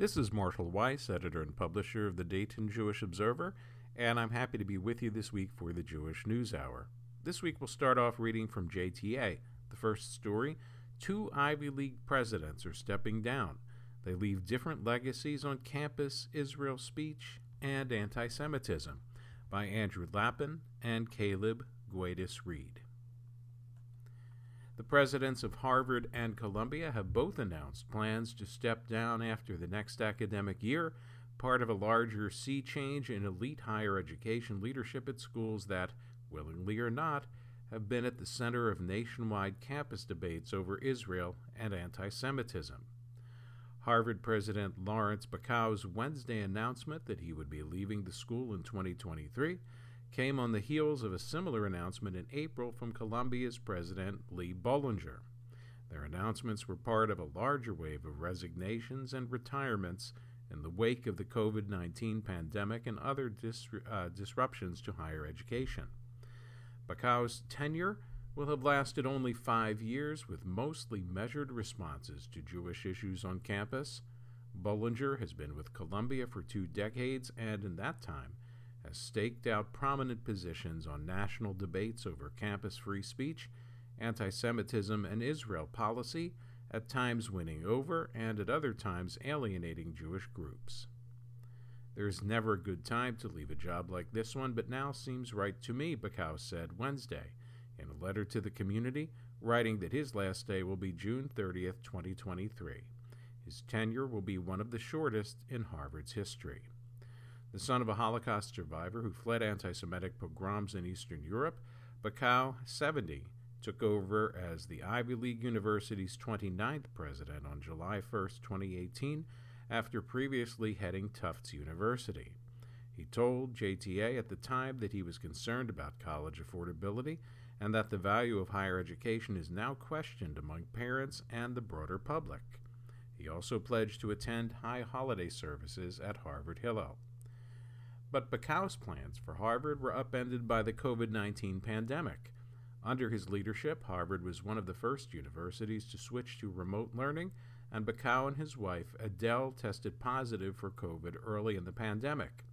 This is Marshall Weiss, editor and publisher of the Dayton Jewish Observer, and I'm happy to be with you this week for the Jewish News Hour. This week we'll start off reading from JTA. The first story Two Ivy League presidents are stepping down. They leave different legacies on campus, Israel speech, and anti Semitism by Andrew Lapin and Caleb Guedes Reed. The presidents of Harvard and Columbia have both announced plans to step down after the next academic year, part of a larger sea change in elite higher education leadership at schools that, willingly or not, have been at the center of nationwide campus debates over Israel and anti Semitism. Harvard President Lawrence Bacow's Wednesday announcement that he would be leaving the school in 2023 came on the heels of a similar announcement in April from Columbia's president, Lee Bollinger. Their announcements were part of a larger wave of resignations and retirements in the wake of the COVID 19 pandemic and other dis- uh, disruptions to higher education. Bacow's tenure will have lasted only five years, with mostly measured responses to Jewish issues on campus. Bollinger has been with Columbia for two decades, and in that time, has staked out prominent positions on national debates over campus free speech, anti Semitism, and Israel policy, at times winning over and at other times alienating Jewish groups. There is never a good time to leave a job like this one, but now seems right to me, Bacow said Wednesday in a letter to the community, writing that his last day will be June 30th, 2023. His tenure will be one of the shortest in Harvard's history. The son of a Holocaust survivor who fled anti Semitic pogroms in Eastern Europe, Bacow, 70, took over as the Ivy League University's 29th president on July 1, 2018, after previously heading Tufts University. He told JTA at the time that he was concerned about college affordability and that the value of higher education is now questioned among parents and the broader public. He also pledged to attend high holiday services at Harvard Hillel. But Bacow's plans for Harvard were upended by the COVID 19 pandemic. Under his leadership, Harvard was one of the first universities to switch to remote learning, and Bacow and his wife, Adele, tested positive for COVID early in the pandemic.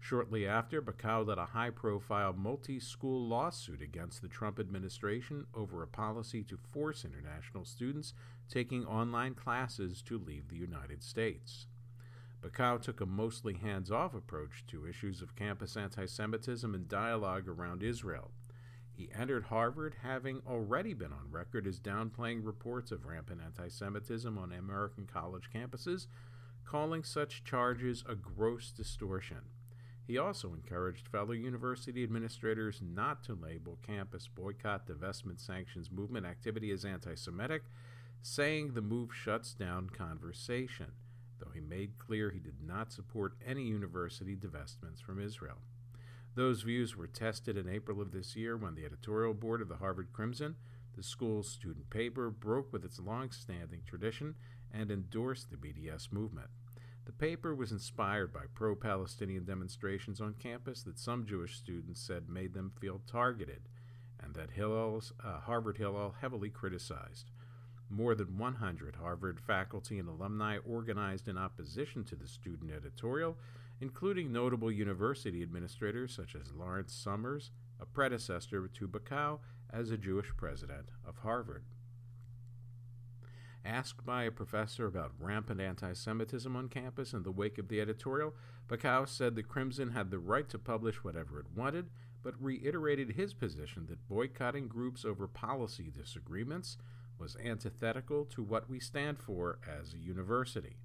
Shortly after, Bacow led a high profile multi school lawsuit against the Trump administration over a policy to force international students taking online classes to leave the United States. Bacow took a mostly hands off approach to issues of campus anti Semitism and dialogue around Israel. He entered Harvard having already been on record as downplaying reports of rampant anti Semitism on American college campuses, calling such charges a gross distortion. He also encouraged fellow university administrators not to label campus boycott, divestment, sanctions movement activity as anti Semitic, saying the move shuts down conversation though he made clear he did not support any university divestments from Israel. Those views were tested in April of this year when the editorial board of the Harvard Crimson, the school's student paper, broke with its long standing tradition and endorsed the BDS movement. The paper was inspired by pro Palestinian demonstrations on campus that some Jewish students said made them feel targeted, and that Hillel's, uh, Harvard Hillel heavily criticized. More than 100 Harvard faculty and alumni organized in opposition to the student editorial, including notable university administrators such as Lawrence Summers, a predecessor to Bacow as a Jewish president of Harvard. Asked by a professor about rampant anti Semitism on campus in the wake of the editorial, Bacow said the Crimson had the right to publish whatever it wanted, but reiterated his position that boycotting groups over policy disagreements was antithetical to what we stand for as a university.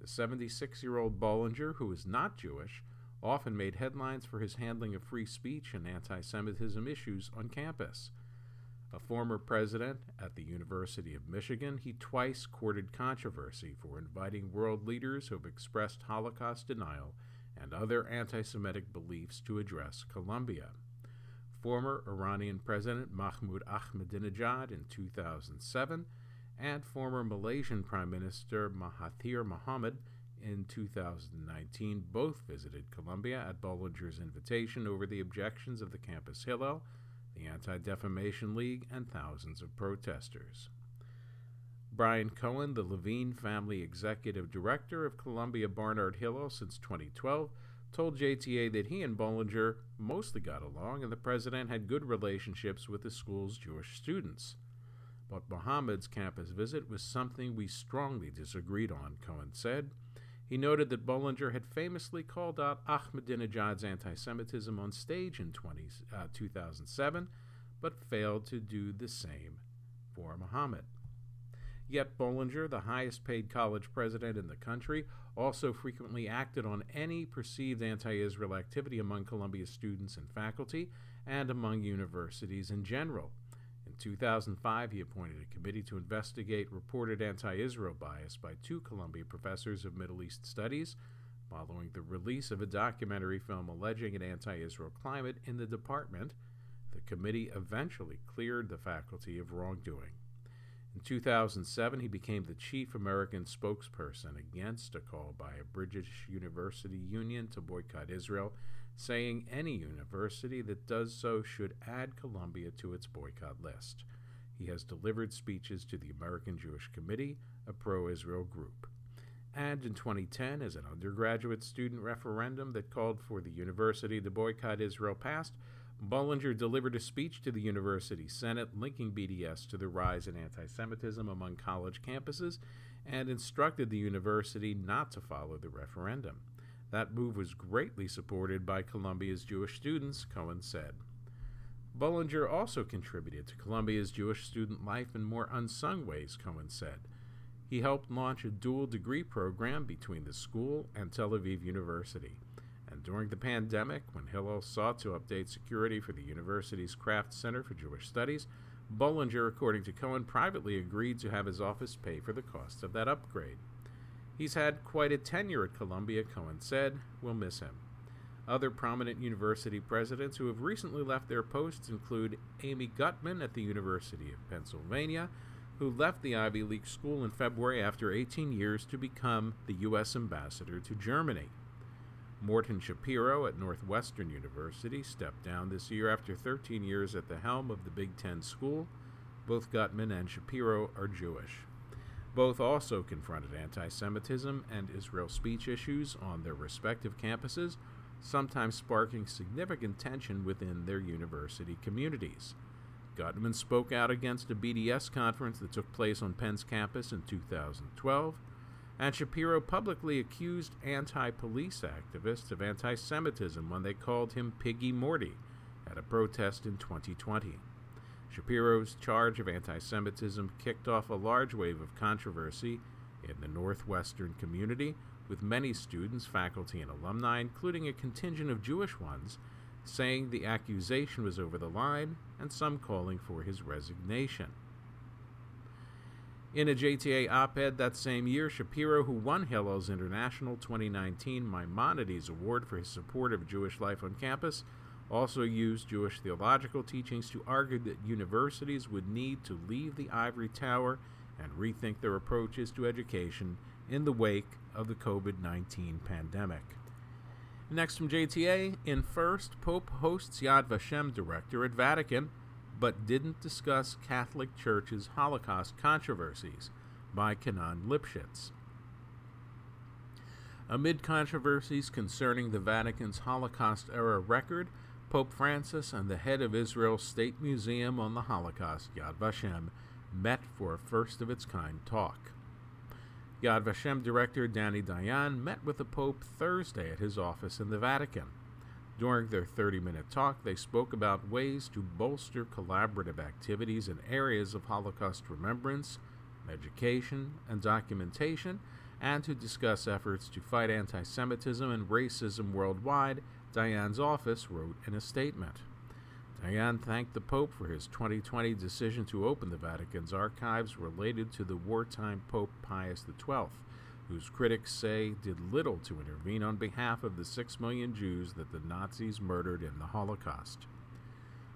The 76 year old Bollinger, who is not Jewish, often made headlines for his handling of free speech and anti Semitism issues on campus. A former president at the University of Michigan, he twice courted controversy for inviting world leaders who have expressed Holocaust denial and other anti Semitic beliefs to address Columbia former Iranian President Mahmoud Ahmadinejad in 2007, and former Malaysian Prime Minister Mahathir Mohamad in 2019 both visited Columbia at Bollinger's invitation over the objections of the campus Hillel, the Anti Defamation League, and thousands of protesters. Brian Cohen, the Levine family executive director of Columbia Barnard Hillel since 2012, told JTA that he and Bollinger mostly got along and the president had good relationships with the school's Jewish students. But Mohamad's campus visit was something we strongly disagreed on, Cohen said. He noted that Bollinger had famously called out Ahmadinejad's anti Semitism on stage in 20, uh, 2007, but failed to do the same for Mohammed. Yet Bollinger, the highest paid college president in the country, also frequently acted on any perceived anti Israel activity among Columbia students and faculty, and among universities in general. In 2005, he appointed a committee to investigate reported anti Israel bias by two Columbia professors of Middle East studies, following the release of a documentary film alleging an anti Israel climate in the department. The committee eventually cleared the faculty of wrongdoing. In 2007, he became the chief American spokesperson against a call by a British university union to boycott Israel, saying any university that does so should add Columbia to its boycott list. He has delivered speeches to the American Jewish Committee, a pro Israel group. And in 2010, as an undergraduate student referendum that called for the university to boycott Israel passed, Bollinger delivered a speech to the University Senate linking BDS to the rise in anti Semitism among college campuses and instructed the university not to follow the referendum. That move was greatly supported by Columbia's Jewish students, Cohen said. Bollinger also contributed to Columbia's Jewish student life in more unsung ways, Cohen said. He helped launch a dual degree program between the school and Tel Aviv University. During the pandemic, when Hillel sought to update security for the university's Kraft Center for Jewish Studies, Bollinger, according to Cohen, privately agreed to have his office pay for the cost of that upgrade. He's had quite a tenure at Columbia, Cohen said. We'll miss him. Other prominent university presidents who have recently left their posts include Amy Gutmann at the University of Pennsylvania, who left the Ivy League school in February after 18 years to become the U.S. ambassador to Germany. Morton Schapiro at Northwestern University stepped down this year after 13 years at the helm of the Big Ten school. Both Gutmann and Schapiro are Jewish. Both also confronted anti Semitism and Israel speech issues on their respective campuses, sometimes sparking significant tension within their university communities. Gutmann spoke out against a BDS conference that took place on Penn's campus in 2012 and Schapiro publicly accused anti police activists of anti Semitism when they called him Piggy Morty at a protest in 2020. Schapiro's charge of anti Semitism kicked off a large wave of controversy in the Northwestern community, with many students, faculty, and alumni, including a contingent of Jewish ones, saying the accusation was over the line and some calling for his resignation. In a JTA op ed that same year, Schapiro, who won Hillel's International 2019 Maimonides Award for his support of Jewish life on campus, also used Jewish theological teachings to argue that universities would need to leave the ivory tower and rethink their approaches to education in the wake of the COVID 19 pandemic. Next from JTA, in first, Pope hosts Yad Vashem director at Vatican but didn't discuss Catholic Church's Holocaust controversies by Cnaan Liphshiz. Amid controversies concerning the Vatican's Holocaust era record, Pope Francis and the head of Israel's State Museum on the Holocaust, Yad Vashem, met for a first of its kind talk. Yad Vashem director Danny Dayan met with the Pope Thursday at his office in the Vatican. During their 30 minute talk, they spoke about ways to bolster collaborative activities in areas of Holocaust remembrance, education, and documentation, and to discuss efforts to fight anti Semitism and racism worldwide, Dayan's office wrote in a statement. Dayan thanked the Pope for his 2020 decision to open the Vatican's archives related to the wartime Pope Pius XII whose critics say did little to intervene on behalf of the six million Jews that the Nazis murdered in the Holocaust.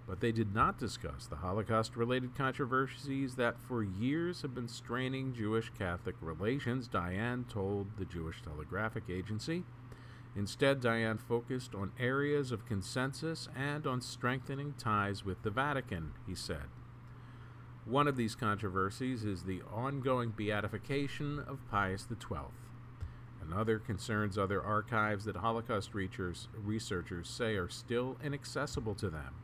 But they did not discuss the Holocaust related controversies that for years have been straining Jewish Catholic relations, Dayan told the Jewish Telegraphic Agency. Instead, Dayan focused on areas of consensus and on strengthening ties with the Vatican, he said. One of these controversies is the ongoing beatification of Pius XII. Another concerns other archives that Holocaust researchers say are still inaccessible to them.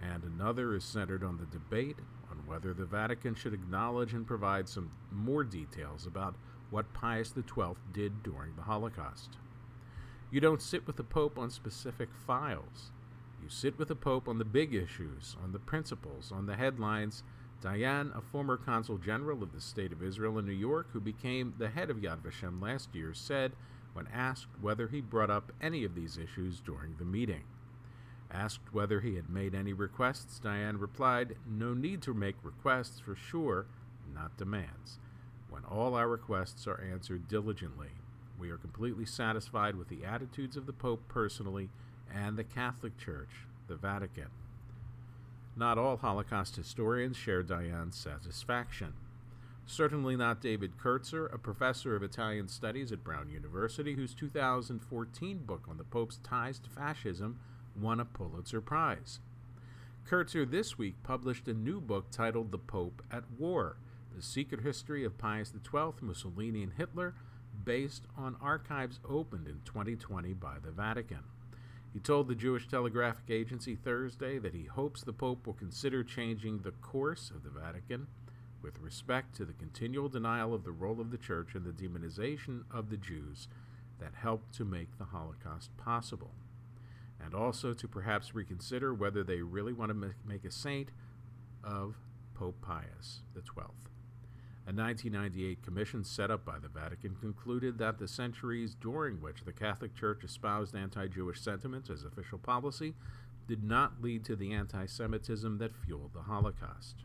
And another is centered on the debate on whether the Vatican should acknowledge and provide some more details about what Pius XII did during the Holocaust. You don't sit with the Pope on specific files. You sit with the Pope on the big issues, on the principles, on the headlines. Dayan, a former consul general of the State of Israel in New York, who became the head of Yad Vashem last year, said when asked whether he brought up any of these issues during the meeting. Asked whether he had made any requests, Dayan replied, No need to make requests for sure, not demands. When all our requests are answered diligently, we are completely satisfied with the attitudes of the Pope personally and the Catholic Church, the Vatican. Not all Holocaust historians share Dayan's satisfaction. Certainly not David Kertzer, a professor of Italian studies at Brown University, whose 2014 book on the Pope's ties to fascism won a Pulitzer Prize. Kertzer this week published a new book titled The Pope at War The Secret History of Pius XII, Mussolini, and Hitler, based on archives opened in 2020 by the Vatican. He told the Jewish Telegraphic Agency Thursday that he hopes the Pope will consider changing the course of the Vatican with respect to the continual denial of the role of the Church and the demonization of the Jews that helped to make the Holocaust possible, and also to perhaps reconsider whether they really want to make a saint of Pope Pius XII. A 1998 commission set up by the Vatican concluded that the centuries during which the Catholic Church espoused anti Jewish sentiments as official policy did not lead to the anti Semitism that fueled the Holocaust.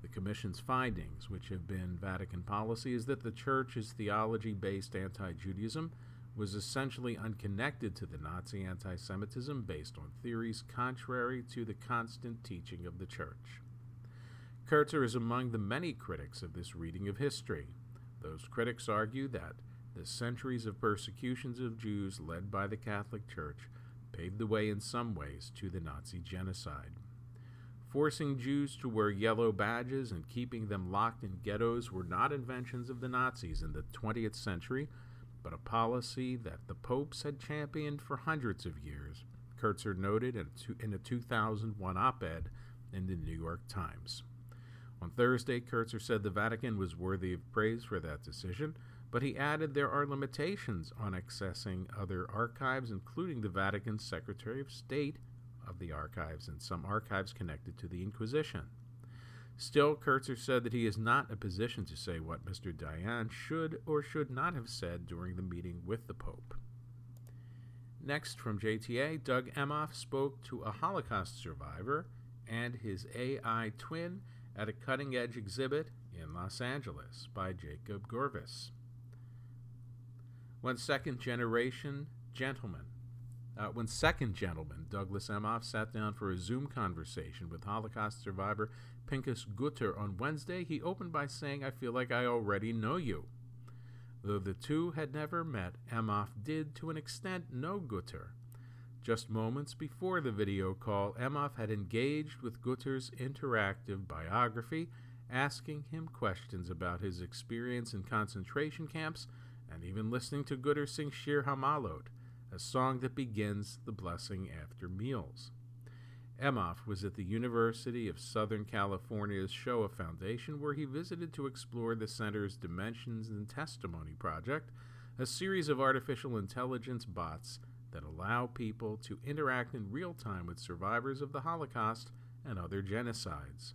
The Commission's findings, which have been Vatican policy, is that the Church's theology based anti Judaism was essentially unconnected to the Nazi anti Semitism based on theories contrary to the constant teaching of the Church. Kertzer is among the many critics of this reading of history. Those critics argue that the centuries of persecutions of Jews led by the Catholic Church paved the way in some ways to the Nazi genocide. Forcing Jews to wear yellow badges and keeping them locked in ghettos were not inventions of the Nazis in the 20th century, but a policy that the popes had championed for hundreds of years, Kertzer noted in a 2001 op ed in the New York Times. On Thursday, Kertzer said the Vatican was worthy of praise for that decision, but he added there are limitations on accessing other archives, including the Vatican's Secretary of State of the archives and some archives connected to the Inquisition. Still, Kertzer said that he is not in a position to say what Mr. Dayan should or should not have said during the meeting with the Pope. Next, from JTA, Doug Emhoff spoke to a Holocaust survivor and his AI twin at a cutting edge exhibit in Los Angeles by Jacob Gurvis. When second generation gentleman, uh, when second gentleman Douglas Emhoff sat down for a Zoom conversation with Holocaust survivor Pinchas Gutter on Wednesday, he opened by saying, I feel like I already know you. Though the two had never met, Emhoff did, to an extent, know Gutter. Just moments before the video call, Emhoff had engaged with Gutter's interactive biography, asking him questions about his experience in concentration camps and even listening to Gutter sing Shir Hamalot, a song that begins the blessing after meals. Emhoff was at the University of Southern California's Shoah Foundation, where he visited to explore the center's Dimensions in Testimony project, a series of artificial intelligence bots that allow people to interact in real time with survivors of the Holocaust and other genocides.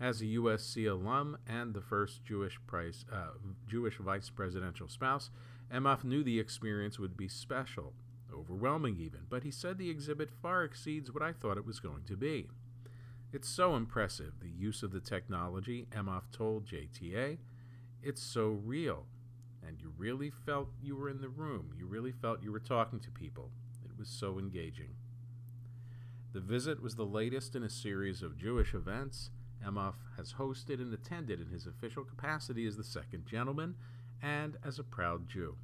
As a USC alum and the first Jewish, price, uh, Jewish vice presidential spouse, Emhoff knew the experience would be special, overwhelming even, but he said the exhibit far exceeds what I thought it was going to be. It's so impressive, the use of the technology, Emhoff told JTA. It's so real and you really felt you were in the room. You really felt you were talking to people. It was so engaging. The visit was the latest in a series of Jewish events Emhoff has hosted and attended in his official capacity as the second gentleman and as a proud Jew.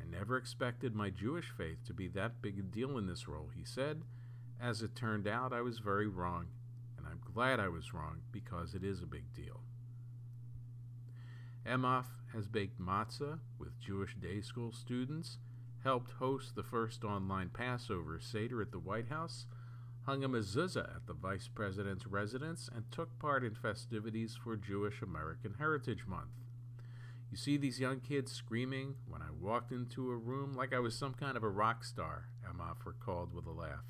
I never expected my Jewish faith to be that big a deal in this role, he said. As it turned out, I was very wrong, and I'm glad I was wrong because it is a big deal. Emhoff has baked matzah with Jewish day school students, helped host the first online Passover Seder at the White House, hung a mezuzah at the vice president's residence, and took part in festivities for Jewish American Heritage Month. You see these young kids screaming when I walked into a room like I was some kind of a rock star, Emhoff recalled with a laugh.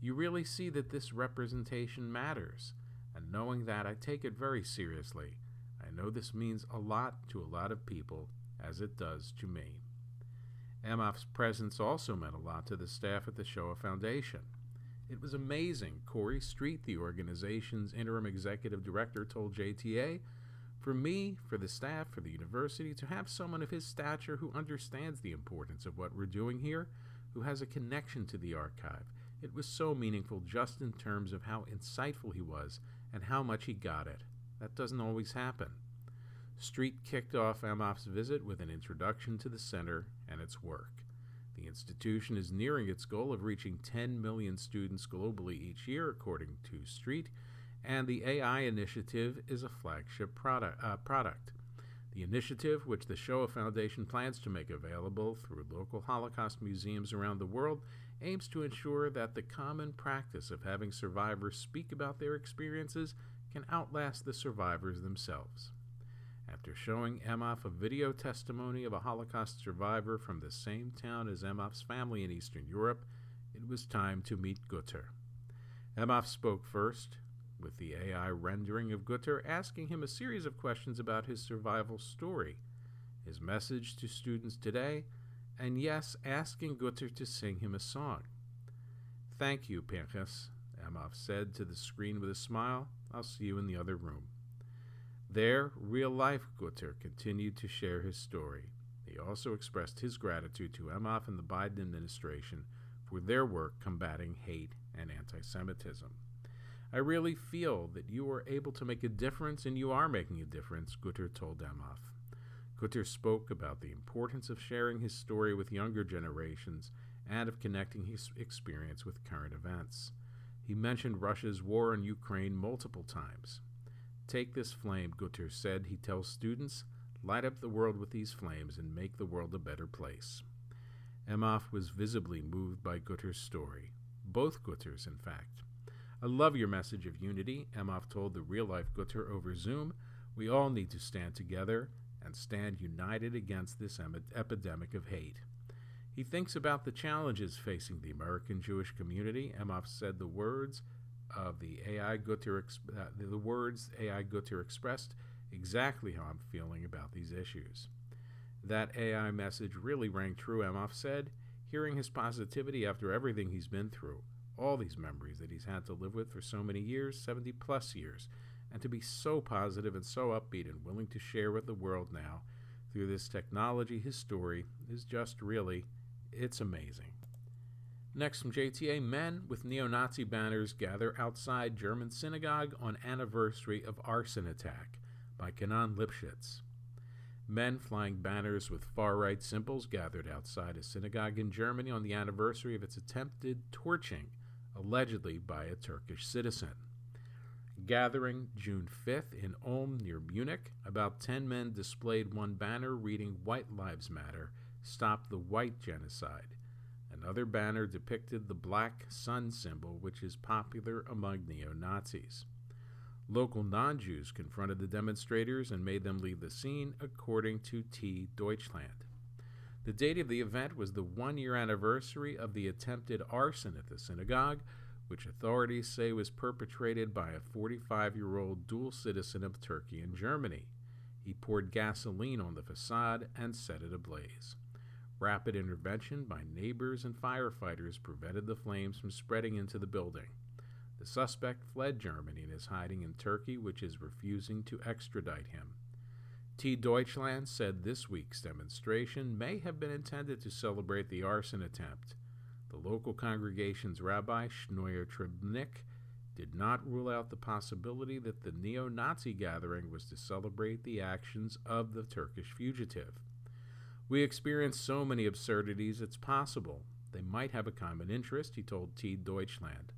You really see that this representation matters, and knowing that, I take it very seriously. I know this means a lot to a lot of people, as it does to me. Emhoff's presence also meant a lot to the staff at the Shoah Foundation. It was amazing. Kori Street, the organization's interim executive director, told JTA for me, for the staff, for the university, to have someone of his stature who understands the importance of what we're doing here, who has a connection to the archive, it was so meaningful just in terms of how insightful he was and how much he got it. That doesn't always happen. Street kicked off Emhoff's visit with an introduction to the center and its work. The institution is nearing its goal of reaching 10 million students globally each year, according to Street, and the AI initiative is a flagship product. Uh, product. The initiative, which the Shoah Foundation plans to make available through local Holocaust museums around the world, aims to ensure that the common practice of having survivors speak about their experiences can outlast the survivors themselves. After showing Emhoff a video testimony of a Holocaust survivor from the same town as Emhoff's family in Eastern Europe, it was time to meet Gutter. Emhoff spoke first, with the AI rendering of Gutter asking him a series of questions about his survival story, his message to students today, and yes, asking Gutter to sing him a song. Thank you, Pinchas, Emhoff said to the screen with a smile. I'll see you in the other room. There, real life Gutter continued to share his story. He also expressed his gratitude to Emhoff and the Biden administration for their work combating hate and anti Semitism. I really feel that you are able to make a difference, and you are making a difference, Gutter told Emhoff. Gutter spoke about the importance of sharing his story with younger generations and of connecting his experience with current events. He mentioned Russia's war in Ukraine multiple times. Take this flame, Gutter said. He tells students, light up the world with these flames and make the world a better place. Emhoff was visibly moved by Gutter's story. Both Gutters, in fact. I love your message of unity, Emhoff told the real life Gutter over Zoom. We all need to stand together and stand united against this em- epidemic of hate. He thinks about the challenges facing the American Jewish community. Emhoff said the words of the AI Gutter, uh, the words AI Gutter expressed exactly how I'm feeling about these issues. That AI message really rang true, Emhoff said, hearing his positivity after everything he's been through all these memories that he's had to live with for so many years 70 plus years and to be so positive and so upbeat and willing to share with the world now through this technology his story is just really it's amazing next from jta men with neo-nazi banners gather outside german synagogue on anniversary of arson attack by Cnaan Liphshiz. Men flying banners with far right symbols gathered outside a synagogue in Germany on the anniversary of its attempted torching allegedly by a Turkish citizen. Gathering June 5th in Ulm near Munich, about 10 men displayed one banner reading White Lives Matter, Stop the White Genocide. Another banner depicted the black sun symbol, which is popular among neo Nazis. Local non Jews confronted the demonstrators and made them leave the scene, according to T. Deutschland. The date of the event was the one year anniversary of the attempted arson at the synagogue, which authorities say was perpetrated by a 45 year old dual citizen of Turkey and Germany. He poured gasoline on the facade and set it ablaze. Rapid intervention by neighbors and firefighters prevented the flames from spreading into the building. The suspect fled Germany and is hiding in Turkey, which is refusing to extradite him. T. Deutschland said this week's demonstration may have been intended to celebrate the arson attempt. The local congregation's rabbi, Shneur Trebnik, did not rule out the possibility that the neo Nazi gathering was to celebrate the actions of the Turkish fugitive. We experience so many absurdities, it's possible. They might have a common interest, he told T. Deutschland.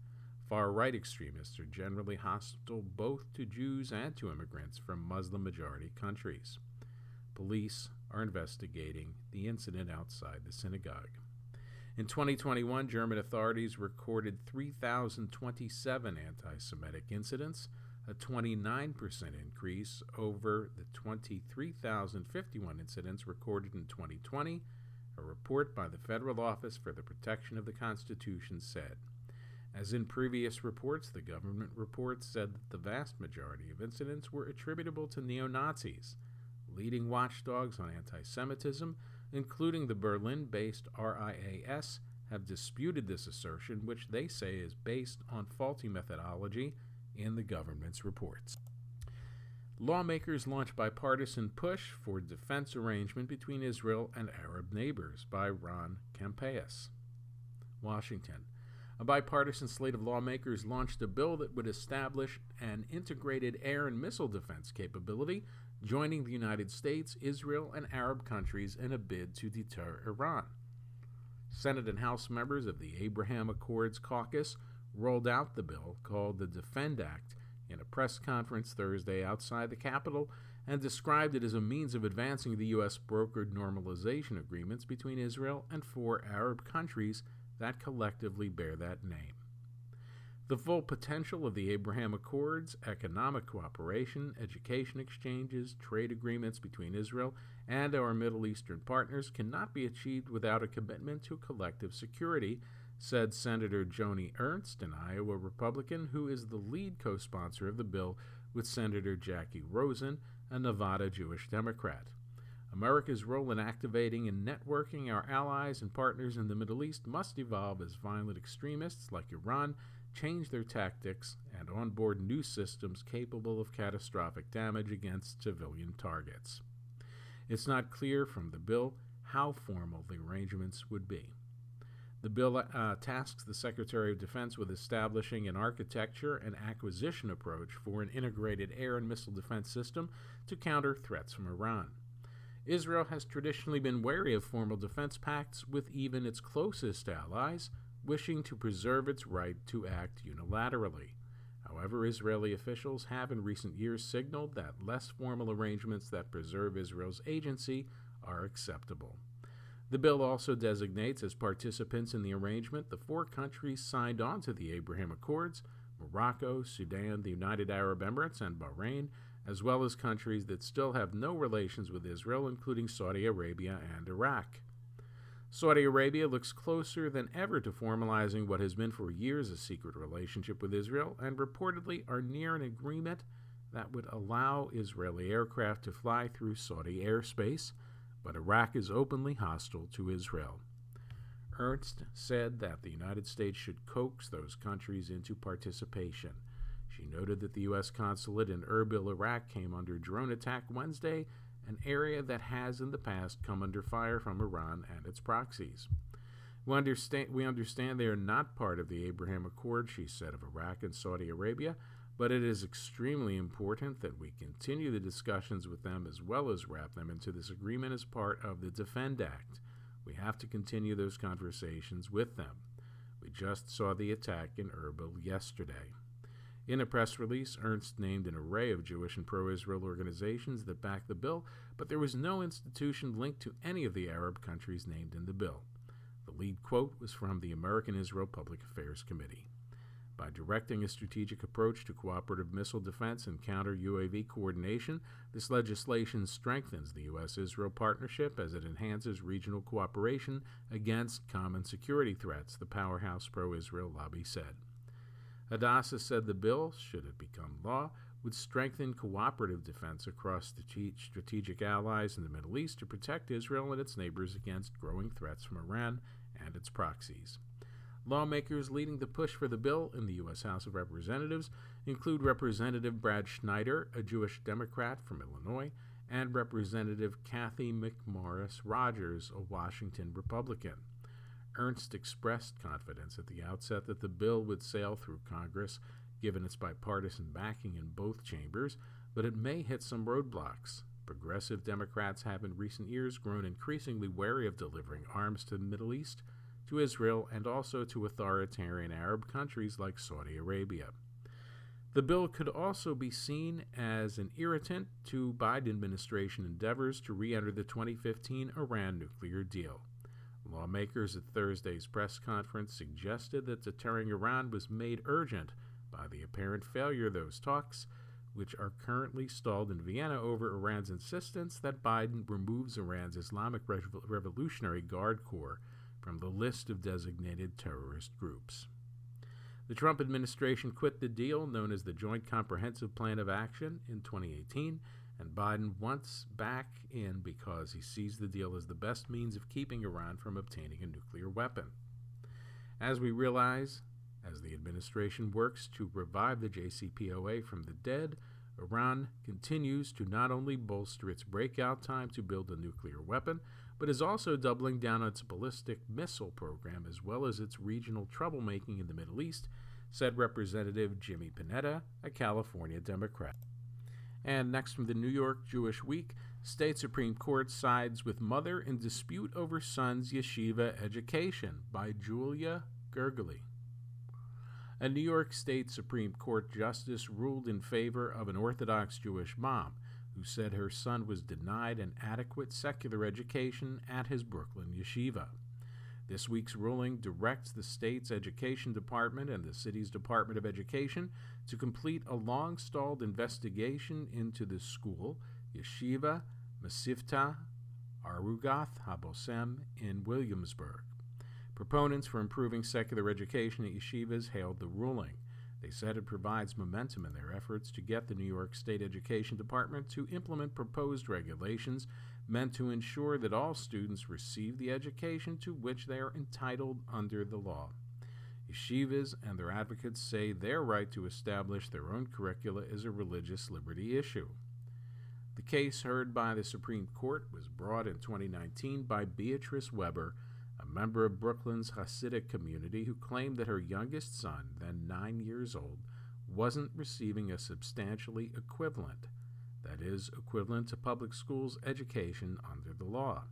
far right extremists are generally hostile both to Jews and to immigrants from Muslim majority countries. Police are investigating the incident outside the synagogue. In 2021, German authorities recorded 3,027 anti Semitic incidents, a 29% increase over the 23,051 incidents recorded in 2020, a report by the Federal Office for the Protection of the Constitution said. As in previous reports, the government reports said that the vast majority of incidents were attributable to neo Nazis. Leading watchdogs on anti Semitism, including the Berlin based RIAS, have disputed this assertion, which they say is based on faulty methodology in the government's reports. Lawmakers launch bipartisan push for defense arrangement between Israel and Arab neighbors by Ron Kampeas. Washington. A bipartisan slate of lawmakers launched a bill that would establish an integrated air and missile defense capability, joining the United States, Israel, and Arab countries in a bid to deter Iran. Senate and House members of the Abraham Accords caucus rolled out the bill called the Defend Act in a press conference Thursday outside the Capitol and described it as a means of advancing the U.S. brokered normalization agreements between Israel and four Arab countries that collectively bear that name. The full potential of the Abraham Accords, economic cooperation, education exchanges, trade agreements between Israel and our Middle Eastern partners cannot be achieved without a commitment to collective security, said Senator Joni Ernst, an Iowa Republican who is the lead co sponsor of the bill with Senator Jacky Rosen, a Nevada Jewish Democrat. America's role in activating and networking our allies and partners in the Middle East must evolve as violent extremists like Iran change their tactics and onboard new systems capable of catastrophic damage against civilian targets. It's not clear from the bill how formal the arrangements would be. The bill uh, tasks the Secretary of Defense with establishing an architecture and acquisition approach for an integrated air and missile defense system to counter threats from Iran. Israel has traditionally been wary of formal defense pacts with even its closest allies, wishing to preserve its right to act unilaterally. However, Israeli officials have in recent years signaled that less formal arrangements that preserve Israel's agency are acceptable. The bill also designates as participants in the arrangement the four countries signed on to the Abraham Accords Morocco, Sudan, the United Arab Emirates, and Bahrain, as well as countries that still have no relations with Israel, including Saudi Arabia and Iraq. Saudi Arabia looks closer than ever to formalizing what has been for years a secret relationship with Israel and reportedly are near an agreement that would allow Israeli aircraft to fly through Saudi airspace, but Iraq is openly hostile to Israel. Ernst said that the United States should coax those countries into participation. She noted that the U.S. consulate in Erbil, Iraq came under drone attack Wednesday, an area that has in the past come under fire from Iran and its proxies. We understand, we understand they are not part of the Abraham Accord, she said of Iraq and Saudi Arabia, but it is extremely important that we continue the discussions with them as well as wrap them into this agreement as part of the Defend Act. We have to continue those conversations with them. We just saw the attack in Erbil yesterday. In a press release, Ernst named an array of Jewish and pro Israel organizations that backed the bill, but there was no institution linked to any of the Arab countries named in the bill. The lead quote was from the American Israel Public Affairs Committee. By directing a strategic approach to cooperative missile defense and counter UAV coordination, this legislation strengthens the U.S. Israel partnership as it enhances regional cooperation against common security threats, the powerhouse pro Israel lobby said. Hadassah said the bill, should it become law, would strengthen cooperative defense across strategic allies in the Middle East to protect Israel and its neighbors against growing threats from Iran and its proxies. Lawmakers leading the push for the bill in the U.S. House of Representatives include Representative Brad Schneider, a Jewish Democrat from Illinois, and Representative Cathy McMorris Rodgers, a Washington Republican. Ernst expressed confidence at the outset that the bill would sail through Congress, given its bipartisan backing in both chambers, but it may hit some roadblocks. Progressive Democrats have in recent years grown increasingly wary of delivering arms to the Middle East. To Israel and also to authoritarian Arab countries like Saudi Arabia. The bill could also be seen as an irritant to Biden administration endeavors to re enter the 2015 Iran nuclear deal. Lawmakers at Thursday's press conference suggested that deterring Iran was made urgent by the apparent failure of those talks, which are currently stalled in Vienna over Iran's insistence that Biden removes Iran's Islamic Revolutionary Guard Corps from the list of designated terrorist groups. The Trump administration quit the deal known as the Joint Comprehensive Plan of Action in 2018, and Biden wants back in because he sees the deal as the best means of keeping Iran from obtaining a nuclear weapon. As we realize, as the administration works to revive the JCPOA from the dead, Iran continues to not only bolster its breakout time to build a nuclear weapon, but is also doubling down on its ballistic missile program as well as its regional troublemaking in the Middle East, said Representative Jimmy Panetta, a California Democrat. And next from the New York Jewish Week, State Supreme Court sides with mother in dispute over son's yeshiva education by Julia Gergely. A New York State Supreme Court justice ruled in favor of an Orthodox Jewish mom who said her son was denied an adequate secular education at his Brooklyn yeshiva. This week's ruling directs the state's education department and the city's Department of Education to complete a long stalled investigation into the school, Yeshiva Mesivta Arugath Habosem in Williamsburg. Proponents for improving secular education at yeshivas hailed the ruling. They said it provides momentum in their efforts to get the New York State Education Department to implement proposed regulations meant to ensure that all students receive the education to which they are entitled under the law. Yeshivas and their advocates say their right to establish their own curricula is a religious liberty issue. The case heard by the Supreme Court was brought in 2019 by Beatrice Weber member of Brooklyn's Hasidic community who claimed that her youngest son, then nine years old, wasn't receiving a substantially equivalent, that is, equivalent to public schools education under the law.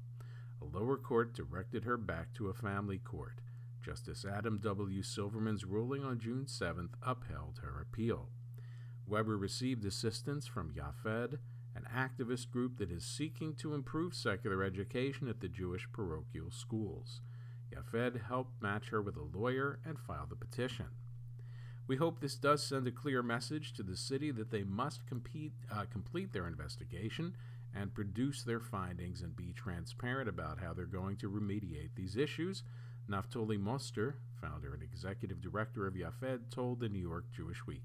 A lower court directed her back to a family court. Justice Adam W. Silverman's ruling on June 7th upheld her appeal. Weber received assistance from Yaffed, an activist group that is seeking to improve secular education at the Jewish parochial schools. Yaffed helped match her with a lawyer and file the petition. We hope this does send a clear message to the city that they must compete, uh, complete their investigation and produce their findings and be transparent about how they're going to remediate these issues. Naftali Moster, founder and executive director of Yaffed, told the New York Jewish Week.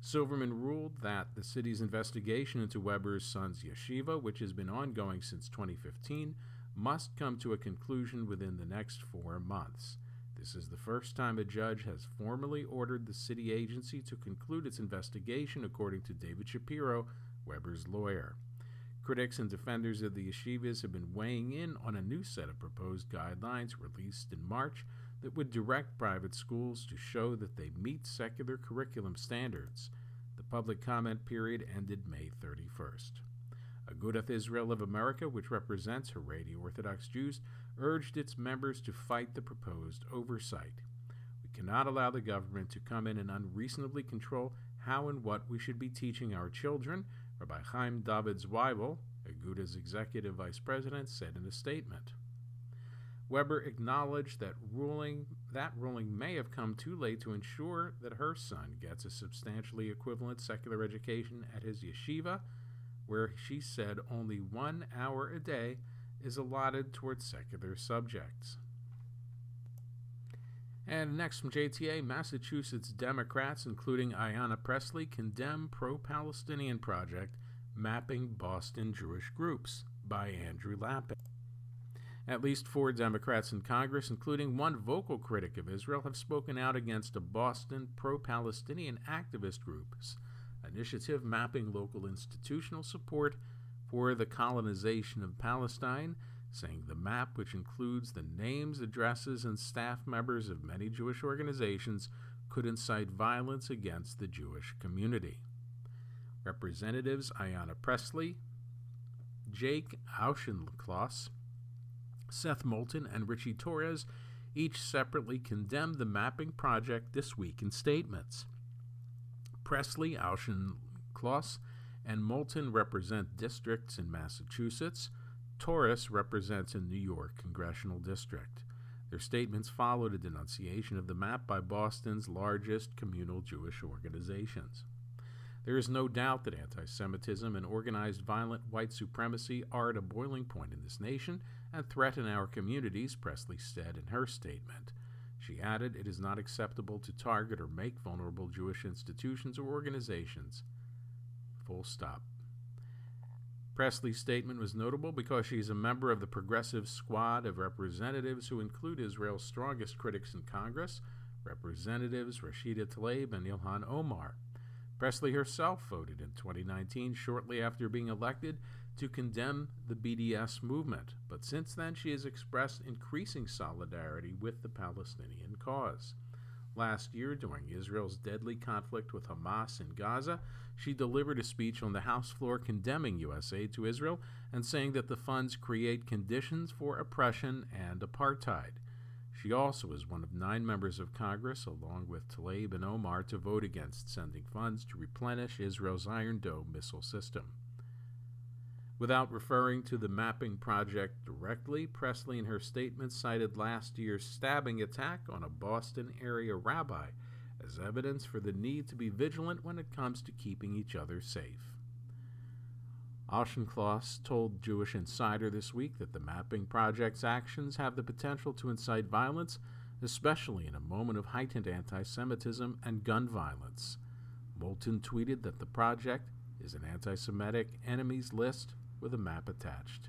Silverman ruled that the city's investigation into Weber's son's yeshiva, which has been ongoing since 2015, must come to a conclusion within the next four months. This is the first time a judge has formally ordered the city agency to conclude its investigation, according to David Shapiro, Weber's lawyer. Critics and defenders of the yeshivas have been weighing in on a new set of proposed guidelines released in March that would direct private schools to show that they meet secular curriculum standards. The public comment period ended May 31st. Agudath Israel of America, which represents Haredi Orthodox Jews, urged its members to fight the proposed oversight. We cannot allow the government to come in and unreasonably control how and what we should be teaching our children, Rabbi Chaim David Zwiebel, Aguda's executive vice president, said in a statement. Weber acknowledged that ruling that ruling may have come too late to ensure that her son gets a substantially equivalent secular education at his yeshiva, where she said only one hour a day is allotted towards secular subjects. And next from JTA, Massachusetts Democrats, including Ayanna Pressley, condemn pro Palestinian project Mapping Boston Jewish Groups by Andrew Lapin. At least four Democrats in Congress, including one vocal critic of Israel, have spoken out against a Boston pro Palestinian activist group's initiative mapping local institutional support for the colonization of Palestine, saying the map, which includes the names, addresses, and staff members of many Jewish organizations, could incite violence against the Jewish community. Representatives Ayanna Pressley, Jake Auchincloss, Seth Moulton and Richie Torres each separately condemned the mapping project this week in statements. Pressley, Auchincloss, and Moulton represent districts in Massachusetts. Torres represents a New York congressional district. Their statements followed a denunciation of the map by Boston's largest communal Jewish organizations. There is no doubt that anti Semitism and organized violent white supremacy are at a boiling point in this nation and threaten our communities, Pressley said in her statement. She added, It is not acceptable to target or make vulnerable Jewish institutions or organizations. Full stop. Pressley's statement was notable because she is a member of the progressive squad of representatives who include Israel's strongest critics in Congress, Representatives Rashida Tlaib and Ilhan Omar. Presley herself voted in 2019, shortly after being elected, to condemn the BDS movement, but since then she has expressed increasing solidarity with the Palestinian cause. Last year, during Israel's deadly conflict with Hamas in Gaza, she delivered a speech on the House floor condemning U.S. aid to Israel and saying that the funds create conditions for oppression and apartheid. She also is one of nine members of Congress, along with Tlaib and Omar, to vote against sending funds to replenish Israel's Iron Dome missile system. Without referring to the mapping project directly, Pressley in her statement cited last year's stabbing attack on a Boston area rabbi as evidence for the need to be vigilant when it comes to keeping each other safe. Auchincloss told Jewish Insider this week that the mapping project's actions have the potential to incite violence, especially in a moment of heightened anti Semitism and gun violence. Moulton tweeted that the project is an anti Semitic enemies list with a map attached.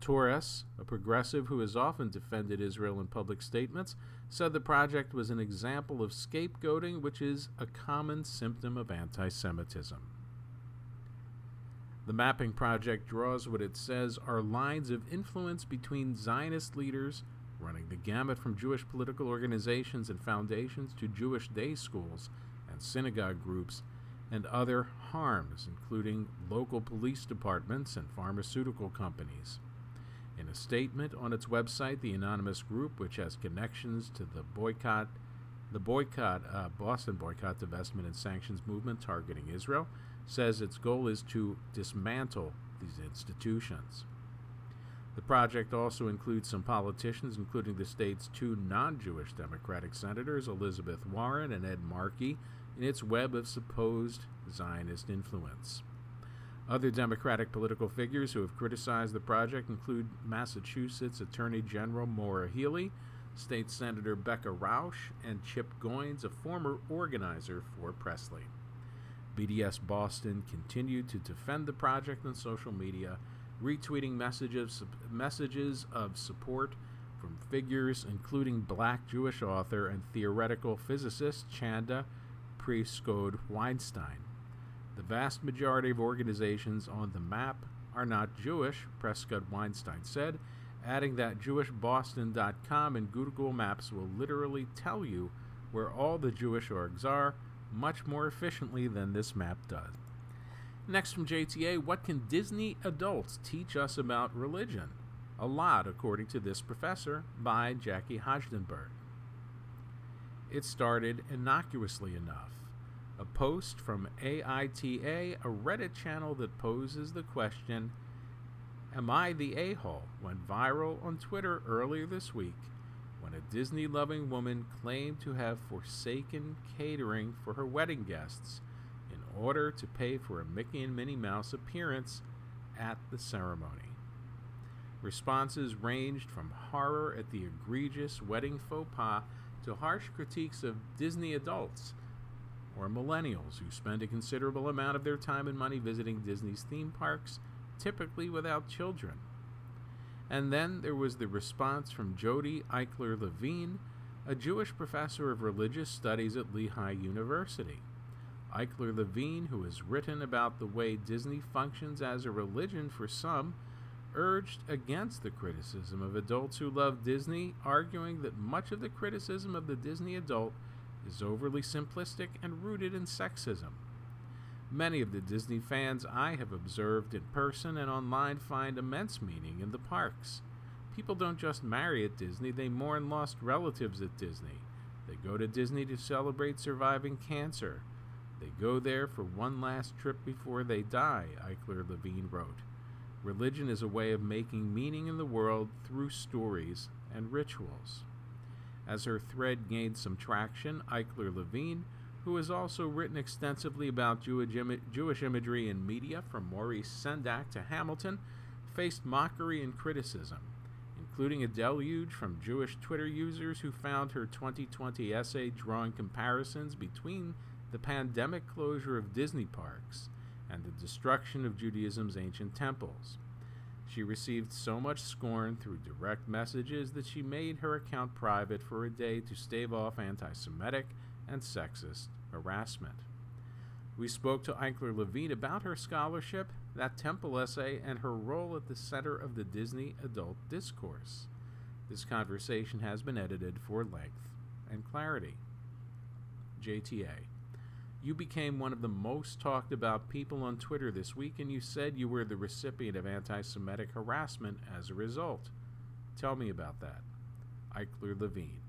Torres, a progressive who has often defended Israel in public statements, said the project was an example of scapegoating, which is a common symptom of anti Semitism. The mapping project draws what it says are lines of influence between Zionist leaders, running the gamut from Jewish political organizations and foundations to Jewish day schools and synagogue groups and other harms, including local police departments and pharmaceutical companies. In a statement on its website, the anonymous group, which has connections to the boycott, the boycott, uh, Boston boycott, divestment, and sanctions movement targeting Israel, says its goal is to dismantle these institutions. The project also includes some politicians, including the state's two non Jewish Democratic senators, Elizabeth Warren and Ed Markey, in its web of supposed Zionist influence. Other Democratic political figures who have criticized the project include Massachusetts Attorney General Maura Healey, State Senator Becca Rausch, and Chip Goines, a former organizer for Pressley. BDS Boston continued to defend the project on social media, retweeting messages, messages of support from figures including black Jewish author and theoretical physicist Chanda Prescod Weinstein. The vast majority of organizations on the map are not Jewish, Prescod Weinstein said, adding that JewishBoston.com and Google Maps will literally tell you where all the Jewish orgs are much more efficiently than this map does. Next from JTA, what can Disney adults teach us about religion? A lot, according to this professor, by Jackie Hajdenberg. It started innocuously enough a post from AITA, a Reddit channel that poses the question Am I the a hole? went viral on Twitter earlier this week when a Disney loving woman claimed to have forsaken catering for her wedding guests in order to pay for a Mickey and Minnie Mouse appearance at the ceremony. Responses ranged from horror at the egregious wedding faux pas to harsh critiques of Disney adults or millennials who spend a considerable amount of their time and money visiting Disney's theme parks, typically without children. And then there was the response from Jodi Eichler Levine, a Jewish professor of religious studies at Lehigh University. Eichler Levine, who has written about the way Disney functions as a religion for some, urged against the criticism of adults who love Disney, arguing that much of the criticism of the Disney adult is overly simplistic and rooted in sexism. Many of the Disney fans I have observed in person and online find immense meaning in the parks. People don't just marry at Disney, they mourn lost relatives at Disney. They go to Disney to celebrate surviving cancer. They go there for one last trip before they die, Eichler Levine wrote. Religion is a way of making meaning in the world through stories and rituals. As her thread gained some traction, Eichler Levine, who has also written extensively about Jewish, imagery in media from Maurice Sendak to Hamilton, faced mockery and criticism, including a deluge from Jewish Twitter users who found her 2020 essay drawing comparisons between the pandemic closure of Disney parks and the destruction of Judaism's ancient temples. She received so much scorn through direct messages that she made her account private for a day to stave off anti Semitic and sexist harassment. We spoke to Eichler Levine about her scholarship, that temple essay, and her role at the center of the Disney adult discourse. This conversation has been edited for length and clarity. JTA. You became one of the most talked about people on Twitter this week, and you said you were the recipient of anti Semitic harassment as a result. Tell me about that. Eichler Levine.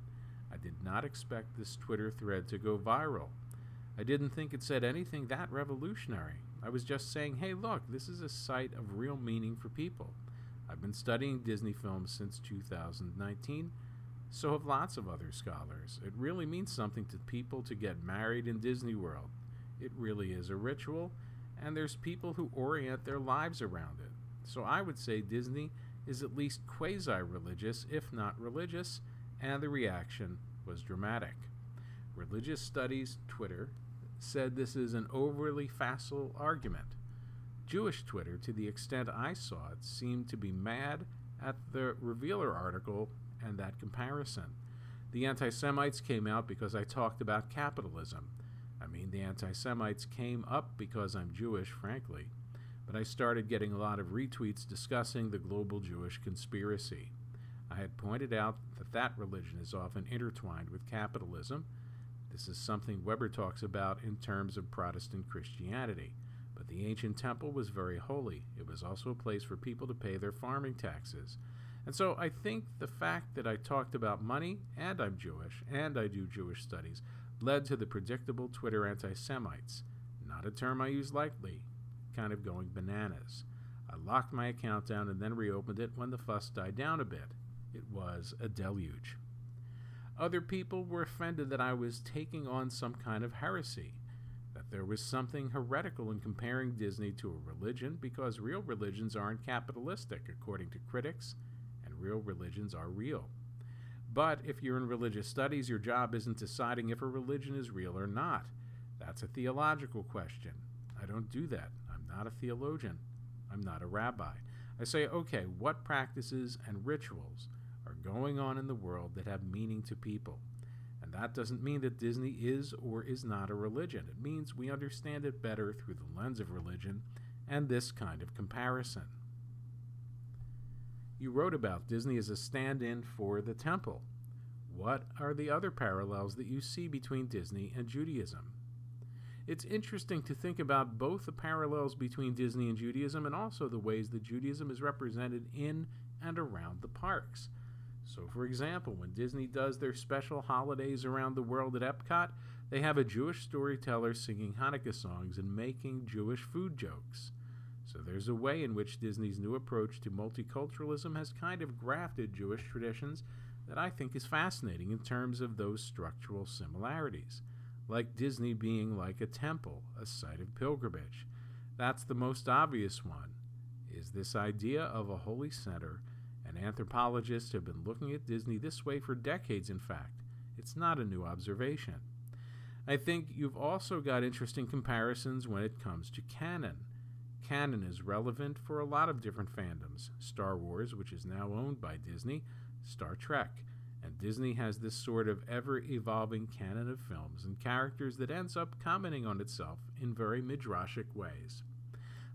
I did not expect this Twitter thread to go viral. I didn't think it said anything that revolutionary. I was just saying, hey, look, this is a site of real meaning for people. I've been studying Disney films since 2019 so have lots of other scholars. It really means something to people to get married in Disney World. It really is a ritual, and there's people who orient their lives around it. So I would say Disney is at least quasi religious, if not religious, and the reaction was dramatic. Religious Studies Twitter said this is an overly facile argument. Jewish Twitter, to the extent I saw it, seemed to be mad at the Revealer article and that comparison. The anti Semites came out because I talked about capitalism. I mean, the anti Semites came up because I'm Jewish, frankly. But I started getting a lot of retweets discussing the global Jewish conspiracy. I had pointed out that that religion is often intertwined with capitalism. This is something Weber talks about in terms of Protestant Christianity. But the ancient temple was very holy. It was also a place for people to pay their farming taxes. And so I think the fact that I talked about money, and I'm Jewish, and I do Jewish studies, led to the predictable Twitter anti Semites. Not a term I use lightly, kind of going bananas. I locked my account down and then reopened it when the fuss died down a bit. It was a deluge. Other people were offended that I was taking on some kind of heresy, that there was something heretical in comparing Disney to a religion because real religions aren't capitalistic, according to critics real religions are real. But if you're in religious studies, your job isn't deciding if a religion is real or not. That's a theological question. I don't do that. I'm not a theologian. I'm not a rabbi. I say, okay, what practices and rituals are going on in the world that have meaning to people? And that doesn't mean that Disney is or is not a religion. It means we understand it better through the lens of religion and this kind of comparison you wrote about Disney as a stand in for the temple. What are the other parallels that you see between Disney and Judaism? It's interesting to think about both the parallels between Disney and Judaism and also the ways that Judaism is represented in and around the parks. So, for example, when Disney does their special holidays around the world at Epcot, they have a Jewish storyteller singing Hanukkah songs and making Jewish food jokes. So there's a way in which Disney's new approach to multiculturalism has kind of grafted Jewish traditions that I think is fascinating in terms of those structural similarities, like Disney being like a temple, a site of pilgrimage. That's the most obvious one, is this idea of a holy center, and anthropologists have been looking at Disney this way for decades, in fact. It's not a new observation. I think you've also got interesting comparisons when it comes to canon canon is relevant for a lot of different fandoms Star Wars, which is now owned by Disney, Star Trek. And Disney has this sort of ever evolving canon of films and characters that ends up commenting on itself in very midrashic ways.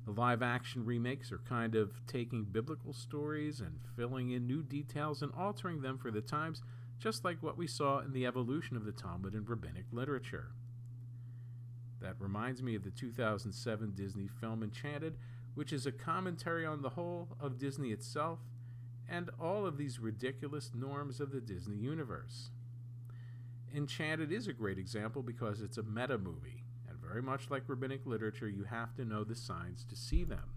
The live action remakes are kind of taking biblical stories and filling in new details and altering them for the times, just like what we saw in the evolution of the Talmud in rabbinic literature. That reminds me of the 2007 Disney film Enchanted, which is a commentary on the whole of Disney itself and all of these ridiculous norms of the Disney universe. Enchanted is a great example because it's a meta movie, and very much like rabbinic literature, you have to know the signs to see them.